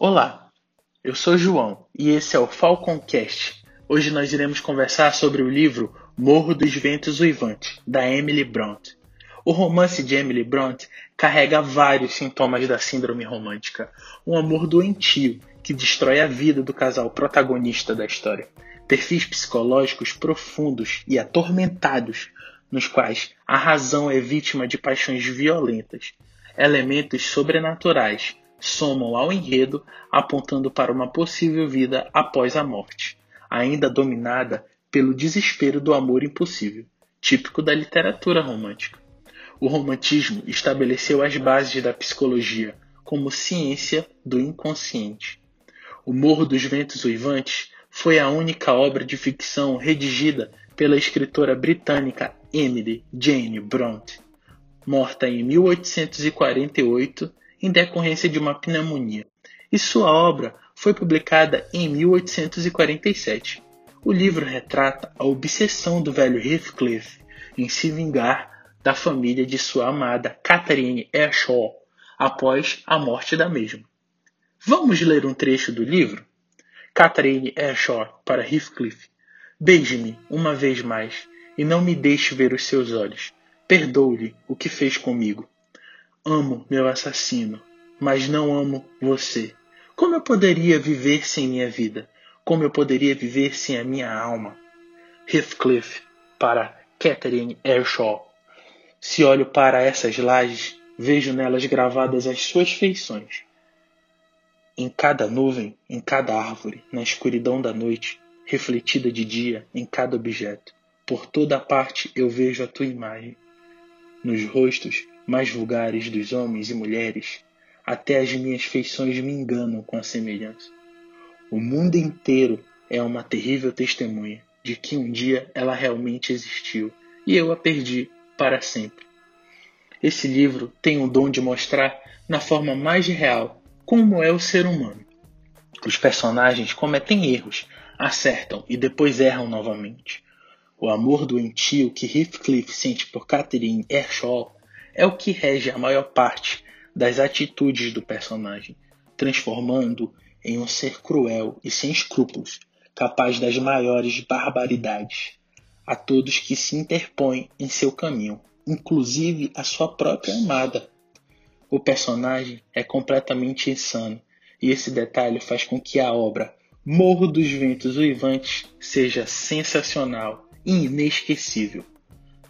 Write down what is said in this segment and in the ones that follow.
Olá, eu sou João e esse é o Falconcast. Hoje nós iremos conversar sobre o livro Morro dos Ventos Uivantes, da Emily Bront. O romance de Emily Bront carrega vários sintomas da síndrome romântica, um amor doentio que destrói a vida do casal protagonista da história. Perfis psicológicos profundos e atormentados, nos quais a razão é vítima de paixões violentas, elementos sobrenaturais somam ao enredo, apontando para uma possível vida após a morte, ainda dominada pelo desespero do amor impossível, típico da literatura romântica. O romantismo estabeleceu as bases da psicologia como ciência do inconsciente. O Morro dos Ventos Uivantes foi a única obra de ficção redigida pela escritora britânica Emily Jane Bronte, morta em 1848 em decorrência de uma pneumonia, e sua obra foi publicada em 1847. O livro retrata a obsessão do velho Heathcliff em se vingar da família de sua amada Catherine Ershaw após a morte da mesma. Vamos ler um trecho do livro? Catherine Ershaw para Heathcliff. Beije-me uma vez mais e não me deixe ver os seus olhos. Perdoe-lhe o que fez comigo. Amo meu assassino, mas não amo você. Como eu poderia viver sem minha vida? Como eu poderia viver sem a minha alma? Heathcliff para Catherine Ershaw. Se olho para essas lajes, vejo nelas gravadas as suas feições. Em cada nuvem, em cada árvore, na escuridão da noite, refletida de dia em cada objeto, por toda parte eu vejo a tua imagem. Nos rostos, mais vulgares dos homens e mulheres, até as minhas feições me enganam com a semelhança. O mundo inteiro é uma terrível testemunha de que um dia ela realmente existiu e eu a perdi para sempre. Esse livro tem o dom de mostrar, na forma mais real, como é o ser humano. Os personagens cometem erros, acertam e depois erram novamente. O amor doentio que Heathcliff sente por Catherine Ershaw é o que rege a maior parte das atitudes do personagem, transformando em um ser cruel e sem escrúpulos, capaz das maiores barbaridades a todos que se interpõem em seu caminho, inclusive a sua própria amada. O personagem é completamente insano, e esse detalhe faz com que a obra Morro dos Ventos Uivantes seja sensacional e inesquecível.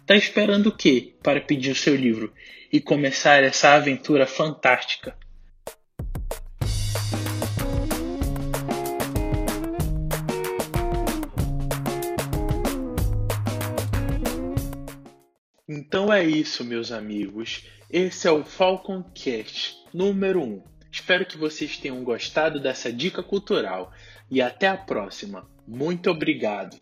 Tá esperando o quê para pedir o seu livro e começar essa aventura fantástica? Então é isso, meus amigos. Esse é o Falcon Cast número 1. Espero que vocês tenham gostado dessa dica cultural e até a próxima. Muito obrigado.